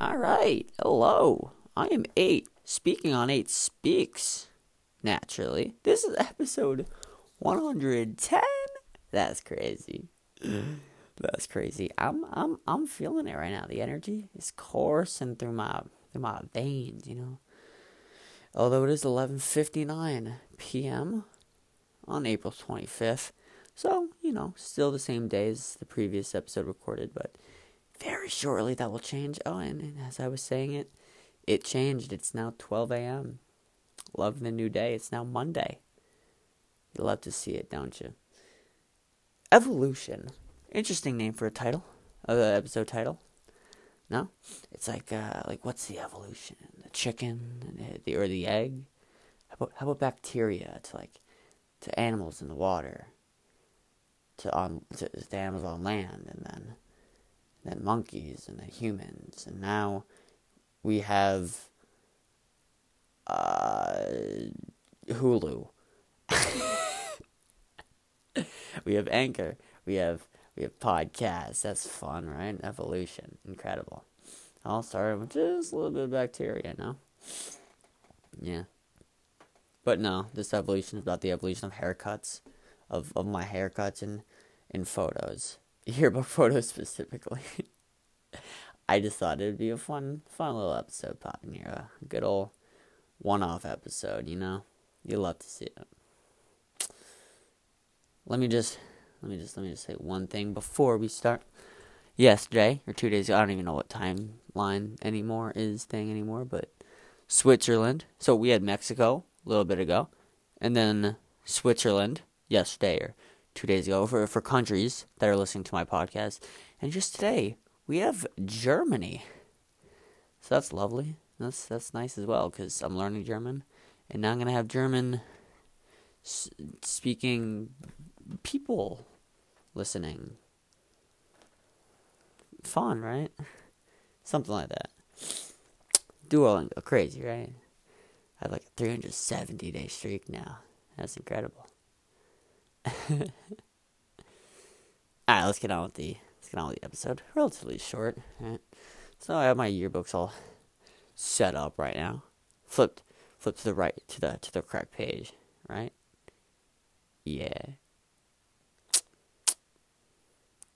All right. Hello. I am 8. Speaking on 8 Speaks. Naturally. This is episode 110. That's crazy. That's crazy. I'm I'm I'm feeling it right now. The energy is coursing through my through my veins, you know. Although it is 11:59 p.m. on April 25th. So, you know, still the same day as the previous episode recorded, but very shortly that will change. Oh, and, and as I was saying it, it changed. It's now 12 a.m. Love the new day. It's now Monday. You love to see it, don't you? Evolution. Interesting name for a title, uh, episode title. No, it's like uh, like what's the evolution? The chicken, the or the egg? How about how about bacteria to like to animals in the water, to on to, to animals on land, and then then monkeys, and then humans, and now we have uh, Hulu. we have Anchor. We have we have podcasts. That's fun, right? Evolution, incredible. All started with just a little bit of bacteria, no? Yeah. But no, this evolution is about the evolution of haircuts, of, of my haircuts in, in photos yearbook photos specifically. I just thought it'd be a fun, fun little episode popping here. A good old one-off episode, you know. you'd love to see it. Let me just, let me just, let me just say one thing before we start. Yesterday or two days ago, I don't even know what timeline anymore is thing anymore, but Switzerland. So we had Mexico a little bit ago, and then Switzerland yesterday or two days ago for, for countries that are listening to my podcast. And just today, we have Germany. So that's lovely. That's that's nice as well because I'm learning German, and now I'm gonna have German speaking people listening. Fun, right? Something like that. Duolingo, crazy, right? I have like a 370 day streak now. That's incredible. Alright, let's get on with the let's get on with the episode. Relatively short. Right? So I have my yearbooks all set up right now. Flipped flip to the right to the to the correct page, right? Yeah.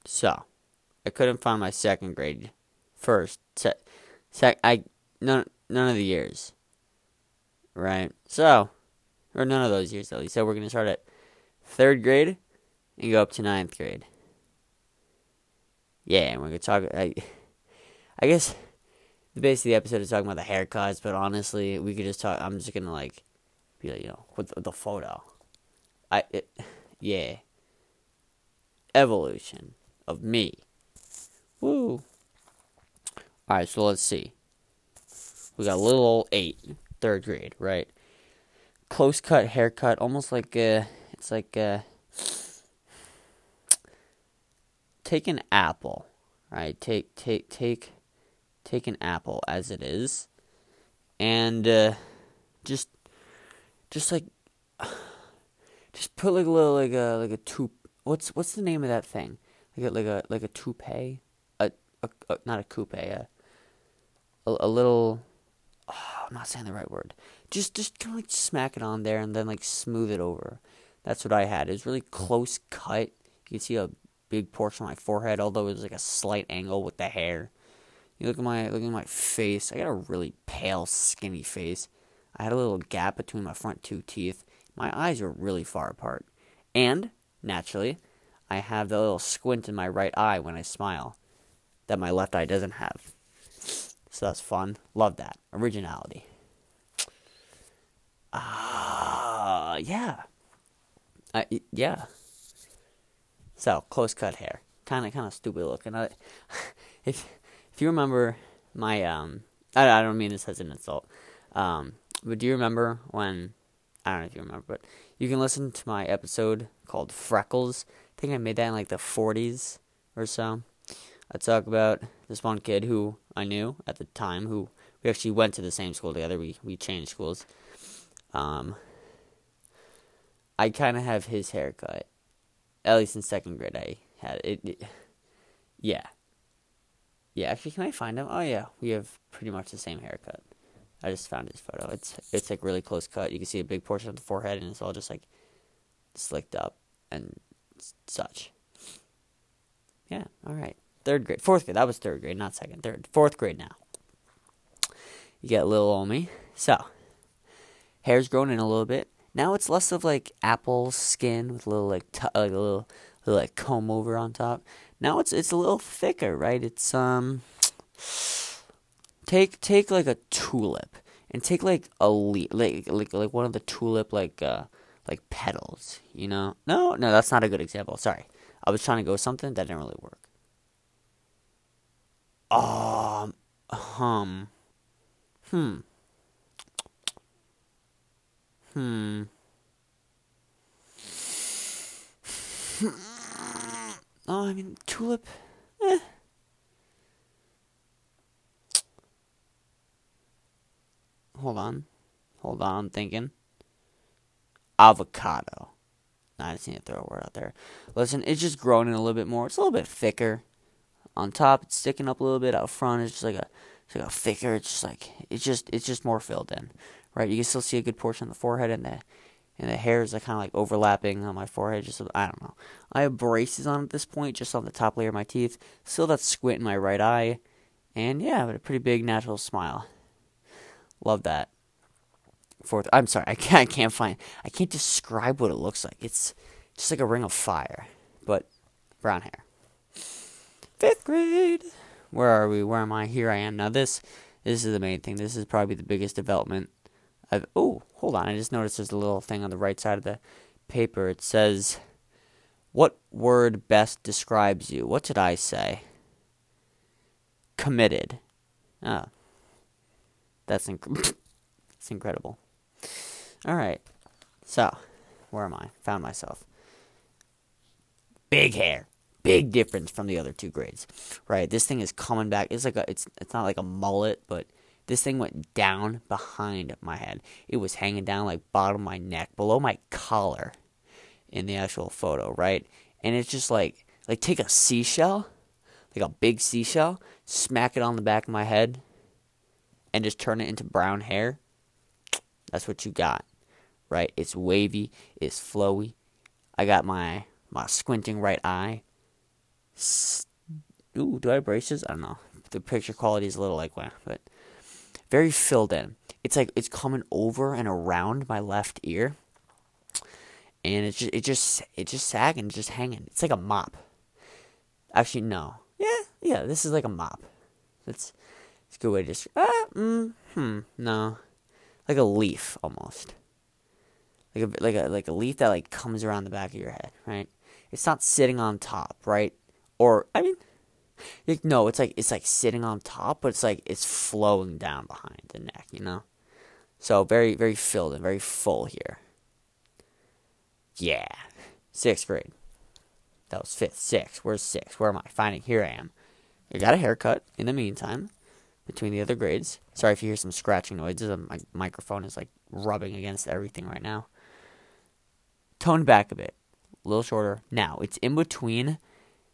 So I couldn't find my second grade first sec, sec I none none of the years. Right? So or none of those years at least. So we're gonna start at third grade and go up to ninth grade. Yeah, and we're gonna talk. I, I guess the base of the episode is talking about the haircuts, but honestly, we could just talk. I'm just gonna like be like, you know, with the, the photo. I, it, yeah. Evolution of me. Woo. All right, so let's see. We got little old eight, third grade, right? Close cut haircut, almost like a it's like uh, take an apple, right? Take take take take an apple as it is, and uh, just just like just put like a little like a like a two. What's what's the name of that thing? Like a like a like a toupee, a, a, a not a coupe, a a, a little. Oh, I'm not saying the right word. Just just kind of like smack it on there and then like smooth it over. That's what I had. It was really close cut. You can see a big portion of my forehead, although it was like a slight angle with the hair. You look at my look at my face. I got a really pale, skinny face. I had a little gap between my front two teeth. My eyes were really far apart. And, naturally, I have the little squint in my right eye when I smile that my left eye doesn't have. So that's fun. Love that. Originality. Ah, uh, yeah. Yeah. So close cut hair, kind of kind of stupid looking. I, if if you remember my um, I, I don't mean this as an insult. Um, but do you remember when? I don't know if you remember, but you can listen to my episode called Freckles. I think I made that in like the 40s or so. I talk about this one kid who I knew at the time, who we actually went to the same school together. We we changed schools. Um, I kind of have his haircut. At least in second grade, I had it, it. yeah. Yeah, actually, can I find him? Oh yeah, we have pretty much the same haircut. I just found his photo. It's it's like really close cut. You can see a big portion of the forehead, and it's all just like slicked up and such. Yeah, all right. Third grade, fourth grade. That was third grade, not second. Third, fourth grade now. You get little old me. So, hair's grown in a little bit. Now it's less of like apple skin with a little like like a little, little like comb over on top. Now it's it's a little thicker, right? It's um take take like a tulip and take like a leaf, like like like one of the tulip like uh like petals, you know? No, no, that's not a good example. Sorry. I was trying to go something that didn't really work. Um hum hmm hmm Oh, I mean, tulip. Eh. Hold on. Hold on, I'm thinking. Avocado. I just need to throw a word out there. Listen, it's just growing in a little bit more. It's a little bit thicker. On top, it's sticking up a little bit. Out front, it's just like a, it's like a thicker. It's just like it's just it's just more filled in, right? You can still see a good portion of the forehead and the and the hairs are kind of like overlapping on my forehead. Just I don't know. I have braces on at this point, just on the top layer of my teeth. Still that squint in my right eye, and yeah, but a pretty big natural smile. Love that. Fourth, I'm sorry, I can't, I can't find, I can't describe what it looks like. It's just like a ring of fire, but brown hair. Fifth grade. Where are we? Where am I? Here I am. Now this, this is the main thing. This is probably the biggest development I've, oh, hold on. I just noticed there's a little thing on the right side of the paper. It says, What word best describes you? What did I say? Committed. Oh. That's, inc- that's incredible. All right. So, where am I? Found myself. Big hair. Big difference from the other two grades. Right? This thing is coming back. It's like a it's it's not like a mullet, but this thing went down behind my head. It was hanging down like bottom of my neck, below my collar in the actual photo, right? And it's just like like take a seashell, like a big seashell, smack it on the back of my head and just turn it into brown hair. That's what you got. Right? It's wavy, it's flowy. I got my my squinting right eye. Ooh, do I have braces? I don't know. The picture quality is a little like wow, but very filled in. It's like it's coming over and around my left ear, and it's just it just it just sagging, just hanging. It's like a mop. Actually, no. Yeah, yeah. This is like a mop. That's it's a good way to just ah mm, hmm no, like a leaf almost. Like a like a like a leaf that like comes around the back of your head, right? It's not sitting on top, right? Or I mean, like, no, it's like it's like sitting on top, but it's like it's flowing down behind the neck, you know. So very very filled and very full here. Yeah, sixth grade. That was fifth, sixth. Where's six? Where am I? Finding. Here I am. I got a haircut in the meantime between the other grades. Sorry if you hear some scratching noises. My microphone is like rubbing against everything right now. Toned back a bit, a little shorter. Now it's in between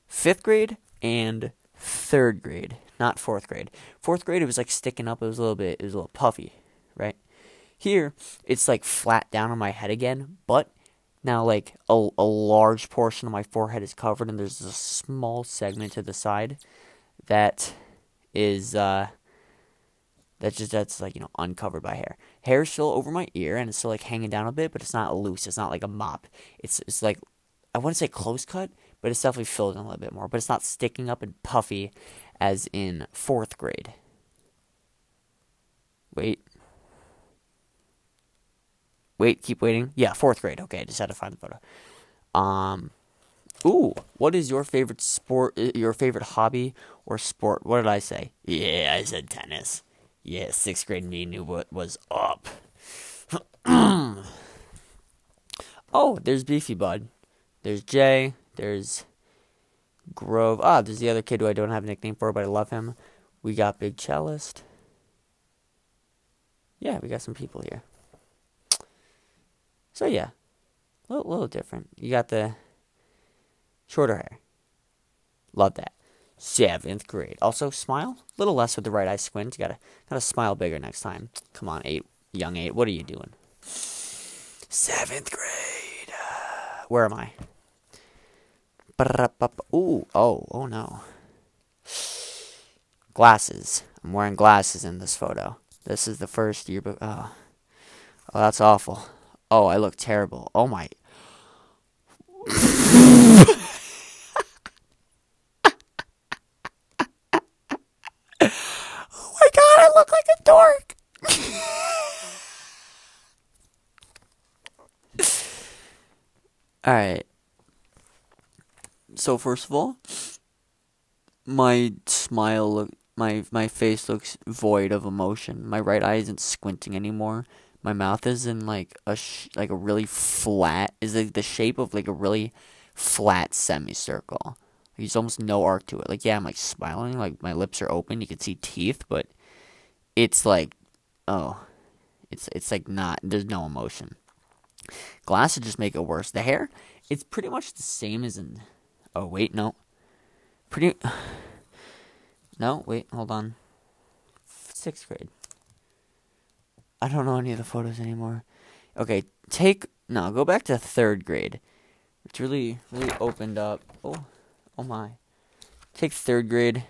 fifth grade and third grade, not fourth grade. Fourth grade, it was like sticking up. It was a little bit, it was a little puffy, right? Here, it's like flat down on my head again, but now like a, a large portion of my forehead is covered, and there's a small segment to the side that is uh that's just that's like you know uncovered by hair. Hair is still over my ear and it's still like hanging down a bit, but it's not loose. It's not like a mop. It's it's like I wouldn't say close cut, but it's definitely filled in a little bit more. But it's not sticking up and puffy as in fourth grade. Wait. Wait, keep waiting. Yeah, fourth grade. Okay, I just had to find the photo. Um, ooh, what is your favorite sport? Uh, your favorite hobby or sport? What did I say? Yeah, I said tennis. Yeah, sixth grade me knew what was up. oh, there's Beefy Bud. There's Jay. There's Grove. Ah, there's the other kid who I don't have a nickname for, but I love him. We got Big Cellist. Yeah, we got some people here. So yeah, a little, little different. You got the shorter hair. Love that. Seventh grade. Also, smile a little less with the right eye squint. You gotta gotta smile bigger next time. Come on, eight, young eight. What are you doing? Seventh grade. Where am I? Ooh, oh, oh no. Glasses. I'm wearing glasses in this photo. This is the first yearbook. Oh, oh that's awful. Oh, I look terrible. Oh my. Oh my god, I look like a dork. all right. So first of all, my smile look my my face looks void of emotion. My right eye isn't squinting anymore. My mouth is in like a sh- like a really flat is like the shape of like a really flat semicircle. There's almost no arc to it. Like yeah, I'm like smiling, like my lips are open. You can see teeth, but it's like oh it's it's like not there's no emotion glasses just make it worse the hair it's pretty much the same as in oh wait no. Pretty no wait hold on. Sixth grade. I don't know any of the photos anymore. Okay take no go back to third grade. It's really really opened up. Oh oh my. Take third grade.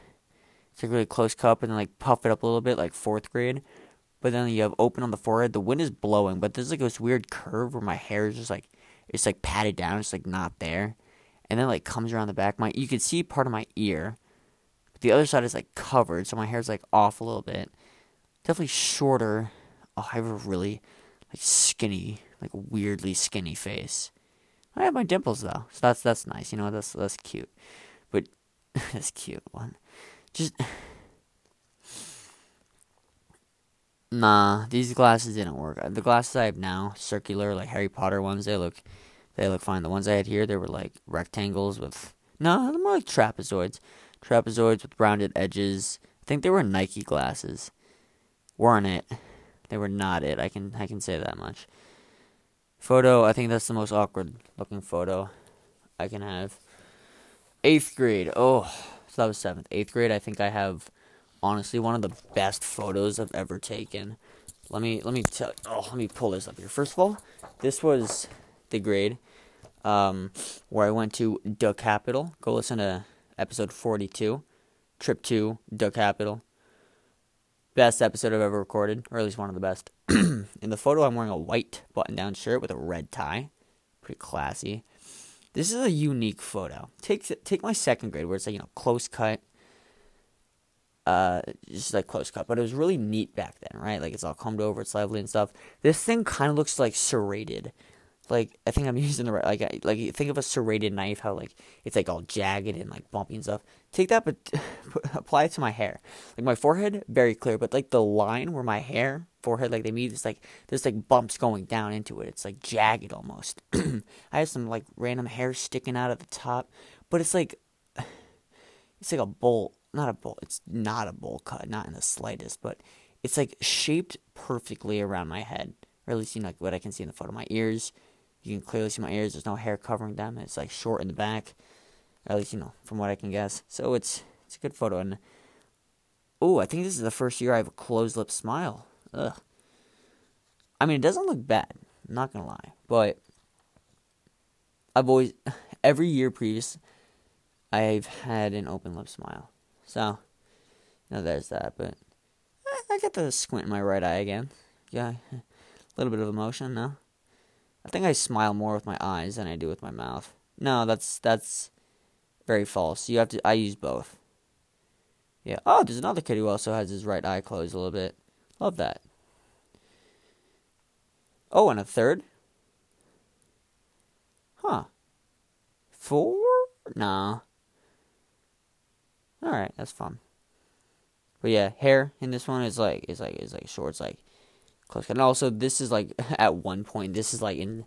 It's like really close cup and then like puff it up a little bit like fourth grade. But then you have open on the forehead. The wind is blowing, but there's like this weird curve where my hair is just like it's like patted down. It's like not there, and then like comes around the back. My you can see part of my ear, but the other side is like covered, so my hair's like off a little bit. Definitely shorter. Oh, I have a really like skinny, like weirdly skinny face. I have my dimples though, so that's that's nice. You know, that's that's cute. But that's cute one. Just nah, these glasses didn't work. The glasses I have now, circular like Harry Potter ones, they look they look fine. The ones I had here, they were like rectangles with no, they're more like trapezoids, trapezoids with rounded edges. I think they were Nike glasses. Weren't it? They were not it. I can I can say that much. Photo, I think that's the most awkward looking photo I can have. Eighth grade. Oh, so that was seventh. Eighth grade, I think I have honestly one of the best photos I've ever taken. Let me let me tell. Oh, let me pull this up here. First of all, this was the grade um, where I went to the capital. Go listen to episode forty-two, trip to the capital. Best episode I've ever recorded, or at least one of the best. In the photo, I'm wearing a white button-down shirt with a red tie, pretty classy. This is a unique photo. Take take my second grade where it's like you know close cut. Uh, just like close cut, but it was really neat back then, right? Like it's all combed over, it's lively and stuff. This thing kind of looks like serrated. Like I think I'm using the right like like think of a serrated knife, how like it's like all jagged and like bumpy and stuff. Take that, but apply it to my hair. Like my forehead, very clear, but like the line where my hair forehead like they meet it's like there's like bumps going down into it it's like jagged almost i have some like random hair sticking out of the top but it's like it's like a bowl not a bowl it's not a bowl cut not in the slightest but it's like shaped perfectly around my head or at least you know like what i can see in the photo my ears you can clearly see my ears there's no hair covering them it's like short in the back at least you know from what i can guess so it's it's a good photo and oh i think this is the first year i have a closed lip smile Ugh. I mean, it doesn't look bad. I'm not gonna lie, but I've always, every year previous, I've had an open lip smile. So, you know, there's that. But I, get the squint in my right eye again. Yeah, a little bit of emotion. No, I think I smile more with my eyes than I do with my mouth. No, that's that's very false. You have to. I use both. Yeah. Oh, there's another kid who also has his right eye closed a little bit. Love that. Oh, and a third? Huh. Four? Nah. Alright, that's fun. But yeah, hair in this one is like is like is like short, it's like close And also this is like at one point, this is like in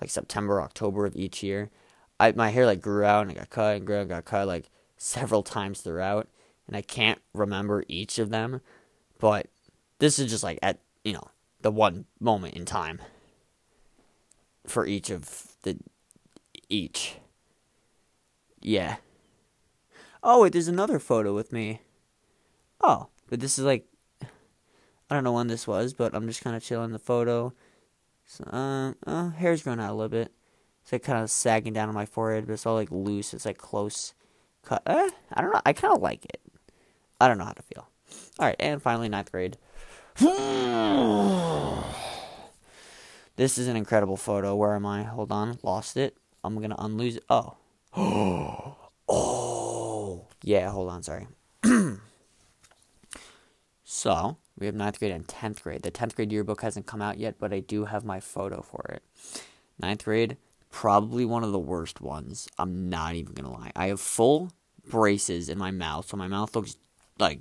like September, October of each year. I my hair like grew out and got cut and grew and got cut like several times throughout. And I can't remember each of them. But this is just like at you know the one moment in time for each of the each. Yeah. Oh wait, there's another photo with me. Oh, but this is like I don't know when this was, but I'm just kind of chilling the photo. So, um, uh, hair's grown out a little bit. It's like kind of sagging down on my forehead, but it's all like loose. It's like close cut. Eh, I don't know. I kind of like it. I don't know how to feel. All right, and finally ninth grade. this is an incredible photo. Where am I? Hold on, lost it. I'm gonna unlose it. Oh, oh, yeah. Hold on, sorry. so we have ninth grade and tenth grade. The tenth grade yearbook hasn't come out yet, but I do have my photo for it. Ninth grade, probably one of the worst ones. I'm not even gonna lie. I have full braces in my mouth, so my mouth looks like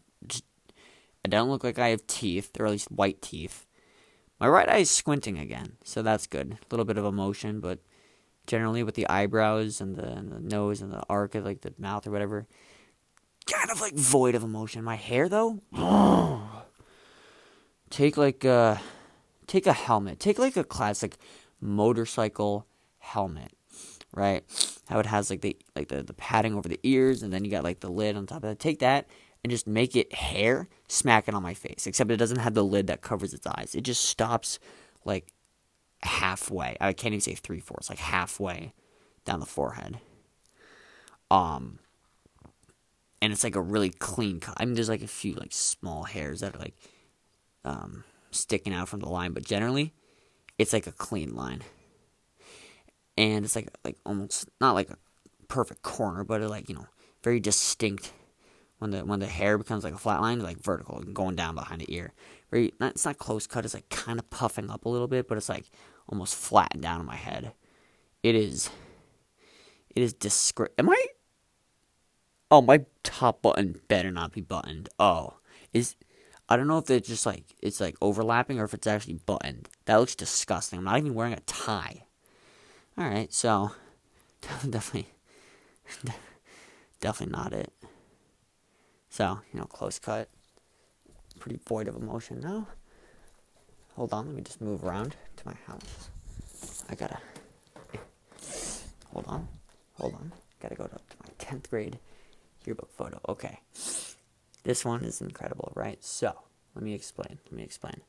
I don't look like I have teeth, or at least white teeth. My right eye is squinting again, so that's good. A little bit of emotion, but generally with the eyebrows and the, and the nose and the arc of like the mouth or whatever, kind of like void of emotion. My hair though, oh, take like a, take a helmet, take like a classic motorcycle helmet, right? How it has like the like the, the padding over the ears, and then you got like the lid on top of it. Take that and just make it hair, smack it on my face. Except it doesn't have the lid that covers its eyes. It just stops like halfway. I can't even say three fourths, like halfway down the forehead. Um, and it's like a really clean cut. I mean, there's like a few like small hairs that are like um sticking out from the line, but generally, it's like a clean line. And it's like like almost not like a perfect corner, but like you know very distinct when the when the hair becomes like a flat line, like vertical going down behind the ear. Very, not, it's not close cut. It's like kind of puffing up a little bit, but it's like almost flattened down on my head. It is. It is discre- Am I? Oh, my top button better not be buttoned. Oh, is I don't know if it's just like it's like overlapping or if it's actually buttoned. That looks disgusting. I'm not even wearing a tie. All right, so definitely, definitely not it. So, you know, close cut. Pretty void of emotion now. Hold on, let me just move around to my house. I gotta. Hold on. Hold on. Gotta go to, my 10th grade yearbook photo. Okay. This one is incredible, right? So, let me explain. Let me explain.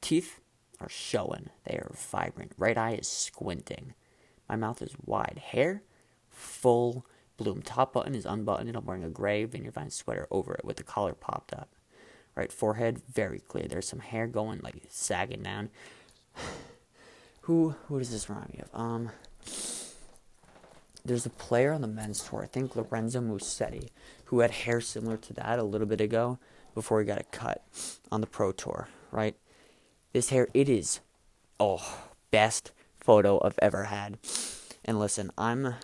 Teeth are showing. They are vibrant. Right eye is squinting. My mouth is wide. Hair, full bloom. Top button is unbuttoned I'm wearing a gray vineyard vine sweater over it with the collar popped up. Right, forehead very clear. There's some hair going like sagging down. who who does this remind me of? Um there's a player on the men's tour, I think Lorenzo Musetti, who had hair similar to that a little bit ago before he got it cut on the pro tour, right? This hair it is oh best photo I've ever had. And listen, I'm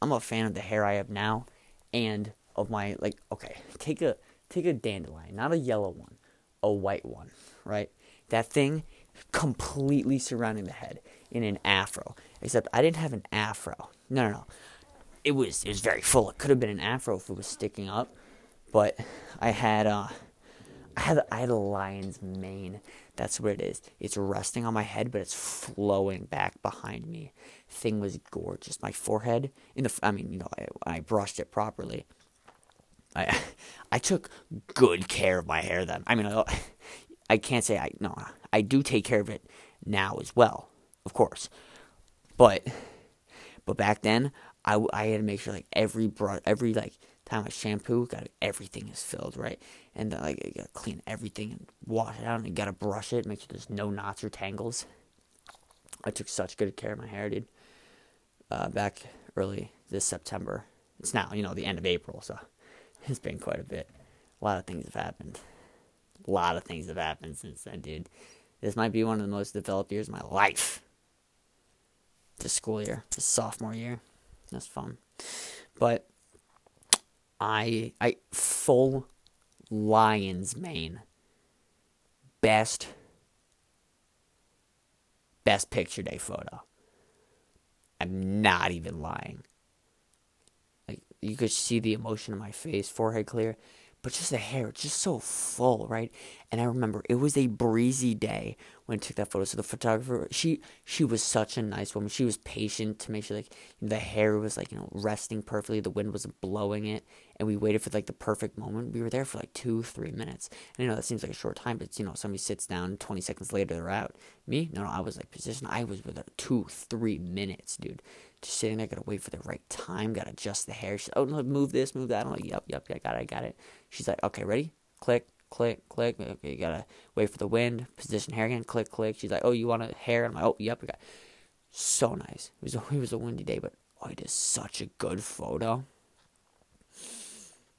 I'm a fan of the hair I have now and of my like okay, take a take a dandelion, not a yellow one, a white one, right? That thing completely surrounding the head in an afro. Except I didn't have an afro. No, no, no. It was it was very full. It could have been an afro if it was sticking up, but I had uh I had I had a lion's mane. That's what it is. It's resting on my head, but it's flowing back behind me thing was gorgeous. My forehead, in the, I mean, you know, I, I brushed it properly. I, I took good care of my hair then. I mean, I, I can't say I no, I do take care of it now as well, of course. But, but back then, I, I had to make sure like every brush, every like time I shampoo, got everything is filled right, and uh, like you gotta clean everything and wash it out, and you gotta brush it, make sure there's no knots or tangles. I took such good care of my hair, dude uh, back early this September. It's now, you know, the end of April, so it's been quite a bit. A lot of things have happened. A lot of things have happened since then, dude. This might be one of the most developed years of my life. This school year, this sophomore year. That's fun. But I I full lion's mane. Best best picture day photo. I'm not even lying. Like you could see the emotion in my face, forehead clear, but just the hair, just so full, right? And I remember it was a breezy day when I took that photo. So the photographer, she she was such a nice woman. She was patient to make sure like the hair was like you know resting perfectly. The wind wasn't blowing it, and we waited for like the perfect moment. We were there for like two three minutes. And you know that seems like a short time, but you know somebody sits down, twenty seconds later they're out. Me, no, no, I was like positioned. I was with her two three minutes, dude. Just sitting there, gotta wait for the right time, gotta adjust the hair. Oh no, move this, move that. I'm like, yep, yep, I got it, I got it. She's like, okay, ready? Click click, click. Okay, you gotta wait for the wind, position hair again, click, click. She's like, oh, you want a hair? I'm like, oh, yep, I got. So nice. It was a, it was a windy day, but oh, it is such a good photo.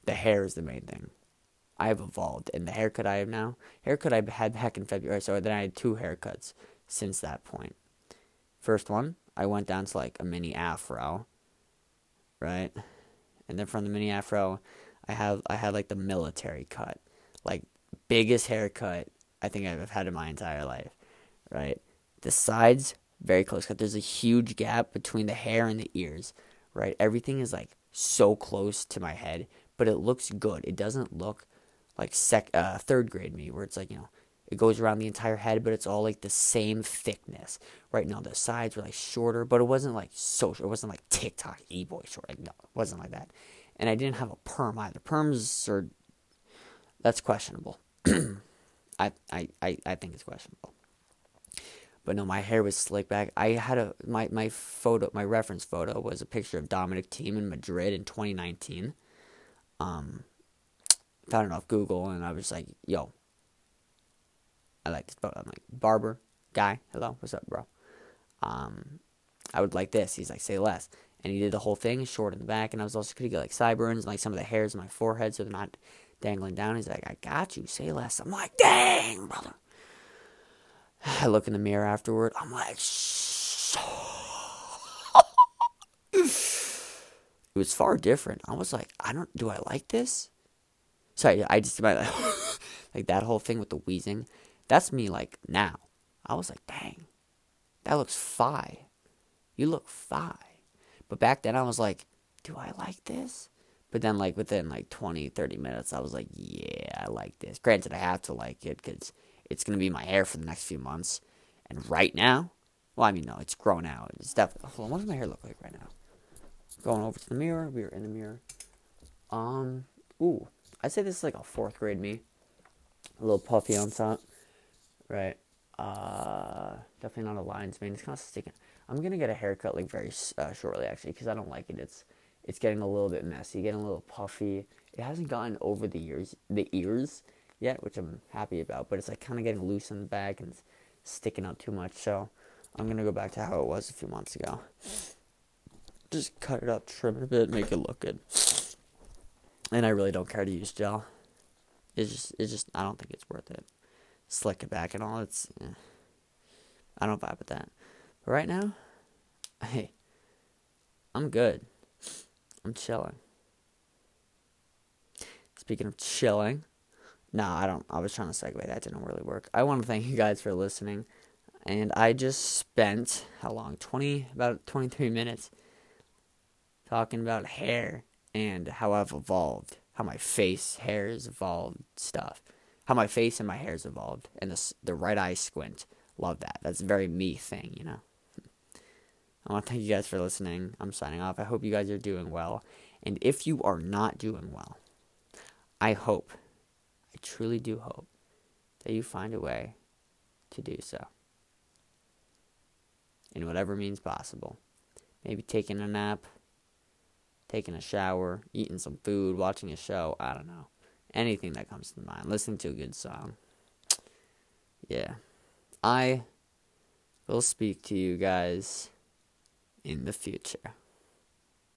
The hair is the main thing. I have evolved, and the haircut I have now, haircut I had back in February. So then I had two haircuts since that point. First one, I went down to like a mini afro, right, and then from the mini afro, I have I had like the military cut like biggest haircut I think I've had in my entire life, right? The sides very close cut. There's a huge gap between the hair and the ears, right? Everything is like so close to my head, but it looks good. It doesn't look like sec uh, third grade me where it's like you know it goes around the entire head, but it's all like the same thickness. Right now, the sides were like shorter, but it wasn't like so short. It wasn't like TikTok e boy short. Like no, it wasn't like that. And I didn't have a perm either. Perms are that's questionable. I, I, I, I think it's questionable. But no, my hair was slicked back. I had a my, my photo my reference photo was a picture of Dominic Thiem in Madrid in 2019. Um, found it off Google and I was like, "Yo, I like this photo." I'm like, "Barber guy, hello, what's up, bro?" Um, I would like this. He's like, "Say less." And he did the whole thing, short in the back, and I was also could he get like sideburns and like some of the hairs in my forehead so they're not dangling down. He's like, I got you. Say less. I'm like, dang, brother. I look in the mirror afterward. I'm like, so. it was far different. I was like, I don't. Do I like this? Sorry, I just my, like that whole thing with the wheezing. That's me. Like now, I was like, dang, that looks fine. You look fine. But back then, I was like, do I like this? But then, like, within like 20, 30 minutes, I was like, yeah, I like this. Granted, I have to like it because it's going to be my hair for the next few months. And right now, well, I mean, no, it's grown out. It's definitely. Hold on, what does my hair look like right now? Going over to the mirror. We are in the mirror. Um, ooh, I'd say this is like a fourth grade me. A little puffy on top. Right. Uh, definitely not a lion's mane. It's kind of sticking. I'm gonna get a haircut like very uh, shortly, actually, because I don't like it. It's it's getting a little bit messy, getting a little puffy. It hasn't gotten over the ears, the ears yet, which I'm happy about. But it's like kind of getting loose in the back and sticking out too much. So I'm gonna go back to how it was a few months ago. Just cut it up, trim it a bit, make it look good. And I really don't care to use gel. It's just, it's just, I don't think it's worth it. Slick it back and all. It's, eh. I don't vibe with that. But right now, hey, I'm good. I'm chilling. Speaking of chilling, no, I don't. I was trying to segue. That didn't really work. I want to thank you guys for listening. And I just spent how long? Twenty, about twenty-three minutes talking about hair and how I've evolved, how my face, hair has evolved, stuff, how my face and my hair's evolved, and the the right eye squint. Love that. That's a very me thing, you know. I want to thank you guys for listening. I'm signing off. I hope you guys are doing well. And if you are not doing well, I hope, I truly do hope, that you find a way to do so. In whatever means possible. Maybe taking a nap, taking a shower, eating some food, watching a show. I don't know. Anything that comes to mind. Listening to a good song. Yeah. I will speak to you guys in the future.